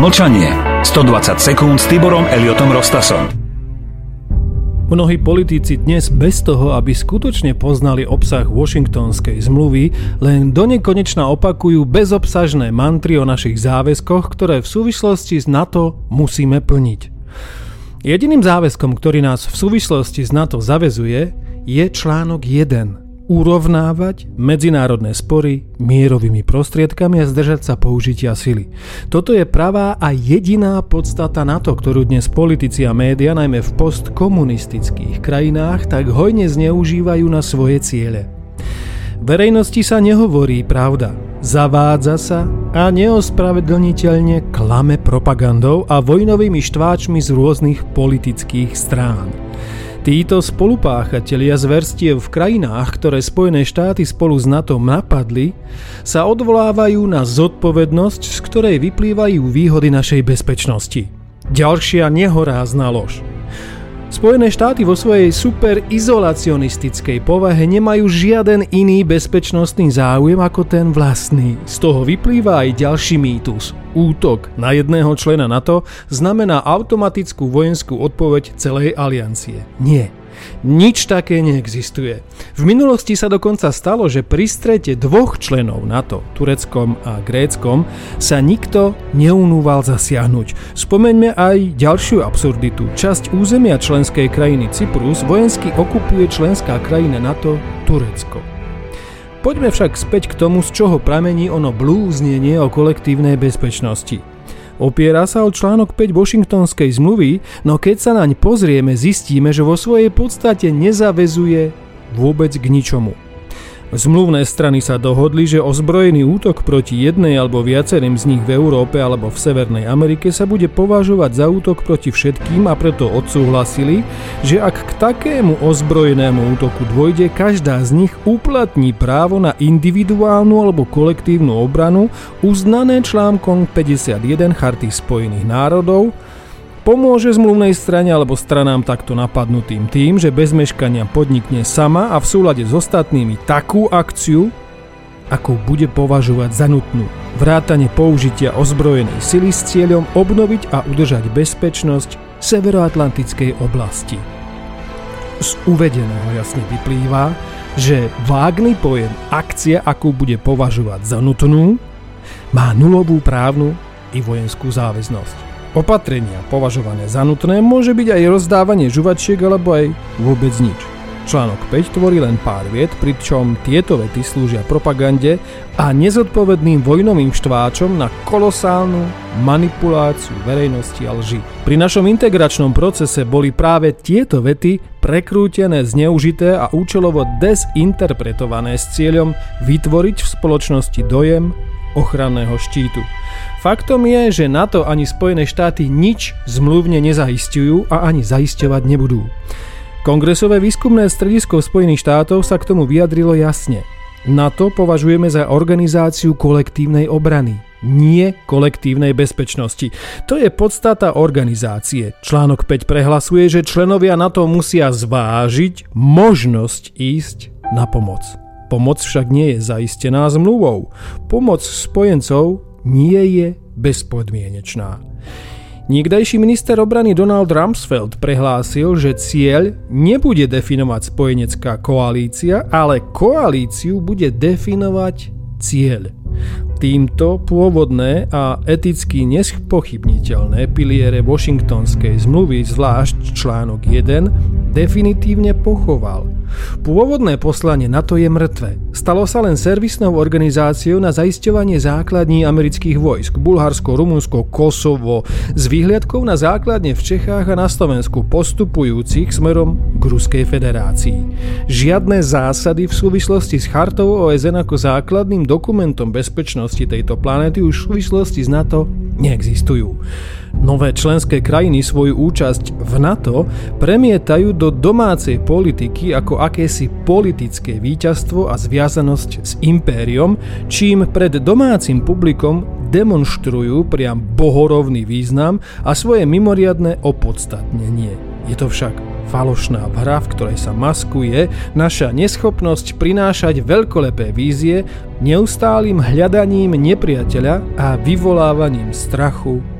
Mlčanie. 120 sekúnd s Tiborom Eliotom Rostasom. Mnohí politici dnes bez toho, aby skutočne poznali obsah Washingtonskej zmluvy, len donekonečna opakujú bezobsažné mantry o našich záväzkoch, ktoré v súvislosti s NATO musíme plniť. Jediným záväzkom, ktorý nás v súvislosti s NATO zavezuje, je článok 1 urovnávať medzinárodné spory mierovými prostriedkami a zdržať sa použitia sily. Toto je pravá a jediná podstata na to, ktorú dnes politici a média, najmä v postkomunistických krajinách, tak hojne zneužívajú na svoje ciele. Verejnosti sa nehovorí pravda, zavádza sa a neospravedlniteľne klame propagandou a vojnovými štváčmi z rôznych politických strán. Títo spolupáchatelia zverstiev v krajinách, ktoré Spojené štáty spolu s NATO napadli, sa odvolávajú na zodpovednosť, z ktorej vyplývajú výhody našej bezpečnosti. Ďalšia nehorázna lož. Spojené štáty vo svojej super izolacionistickej povahe nemajú žiaden iný bezpečnostný záujem ako ten vlastný. Z toho vyplýva aj ďalší mýtus. Útok na jedného člena NATO znamená automatickú vojenskú odpoveď celej aliancie. Nie. Nič také neexistuje. V minulosti sa dokonca stalo, že pri strete dvoch členov NATO, Tureckom a Gréckom, sa nikto neunúval zasiahnuť. Spomeňme aj ďalšiu absurditu. Časť územia členskej krajiny Cyprus vojensky okupuje členská krajina NATO Turecko. Poďme však späť k tomu, z čoho pramení ono blúznenie o kolektívnej bezpečnosti. Opiera sa o článok 5 Washingtonskej zmluvy, no keď sa naň pozrieme, zistíme, že vo svojej podstate nezavezuje vôbec k ničomu. Zmluvné strany sa dohodli, že ozbrojený útok proti jednej alebo viacerým z nich v Európe alebo v Severnej Amerike sa bude považovať za útok proti všetkým a preto odsúhlasili, že ak k takému ozbrojenému útoku dôjde, každá z nich uplatní právo na individuálnu alebo kolektívnu obranu uznané článkom 51 Charty Spojených národov, Pomôže zmluvnej strane alebo stranám takto napadnutým tým, že bez meškania podnikne sama a v súlade s ostatnými takú akciu, ako bude považovať za nutnú. Vrátane použitia ozbrojenej sily s cieľom obnoviť a udržať bezpečnosť severoatlantickej oblasti. Z uvedeného jasne vyplýva, že vágný pojem akcia, akú bude považovať za nutnú, má nulovú právnu i vojenskú záväznosť. Opatrenia považované za nutné môže byť aj rozdávanie žuvačiek alebo aj vôbec nič. Článok 5 tvorí len pár viet, pričom tieto vety slúžia propagande a nezodpovedným vojnovým štváčom na kolosálnu manipuláciu verejnosti a lži. Pri našom integračnom procese boli práve tieto vety prekrútené, zneužité a účelovo dezinterpretované s cieľom vytvoriť v spoločnosti dojem ochranného štítu. Faktom je, že NATO ani Spojené štáty nič zmluvne nezaistujú a ani zaisťovať nebudú. Kongresové výskumné stredisko Spojených štátov sa k tomu vyjadrilo jasne. NATO považujeme za organizáciu kolektívnej obrany, nie kolektívnej bezpečnosti. To je podstata organizácie. Článok 5 prehlasuje, že členovia NATO musia zvážiť možnosť ísť na pomoc. Pomoc však nie je zaistená zmluvou. Pomoc spojencov nie je bezpodmienečná. Niekdajší minister obrany Donald Rumsfeld prehlásil, že cieľ nebude definovať spojenecká koalícia, ale koalíciu bude definovať cieľ. Týmto pôvodné a eticky nespochybniteľné piliere Washingtonskej zmluvy, zvlášť článok 1, definitívne pochoval. Pôvodné poslanie NATO je mŕtve. Stalo sa len servisnou organizáciou na zaisťovanie základní amerických vojsk Bulharsko, Rumunsko, Kosovo s výhliadkou na základne v Čechách a na Slovensku postupujúcich smerom k Ruskej federácii. Žiadne zásady v súvislosti s chartou OSN ako základným dokumentom bezpečnosti tejto planéty už v súvislosti s NATO neexistujú. Nové členské krajiny svoju účasť v NATO premietajú do domácej politiky ako akési politické víťazstvo a zviazanosť s impériom, čím pred domácim publikom demonstrujú priam bohorovný význam a svoje mimoriadne opodstatnenie. Je to však falošná hra, v ktorej sa maskuje naša neschopnosť prinášať veľkolepé vízie neustálým hľadaním nepriateľa a vyvolávaním strachu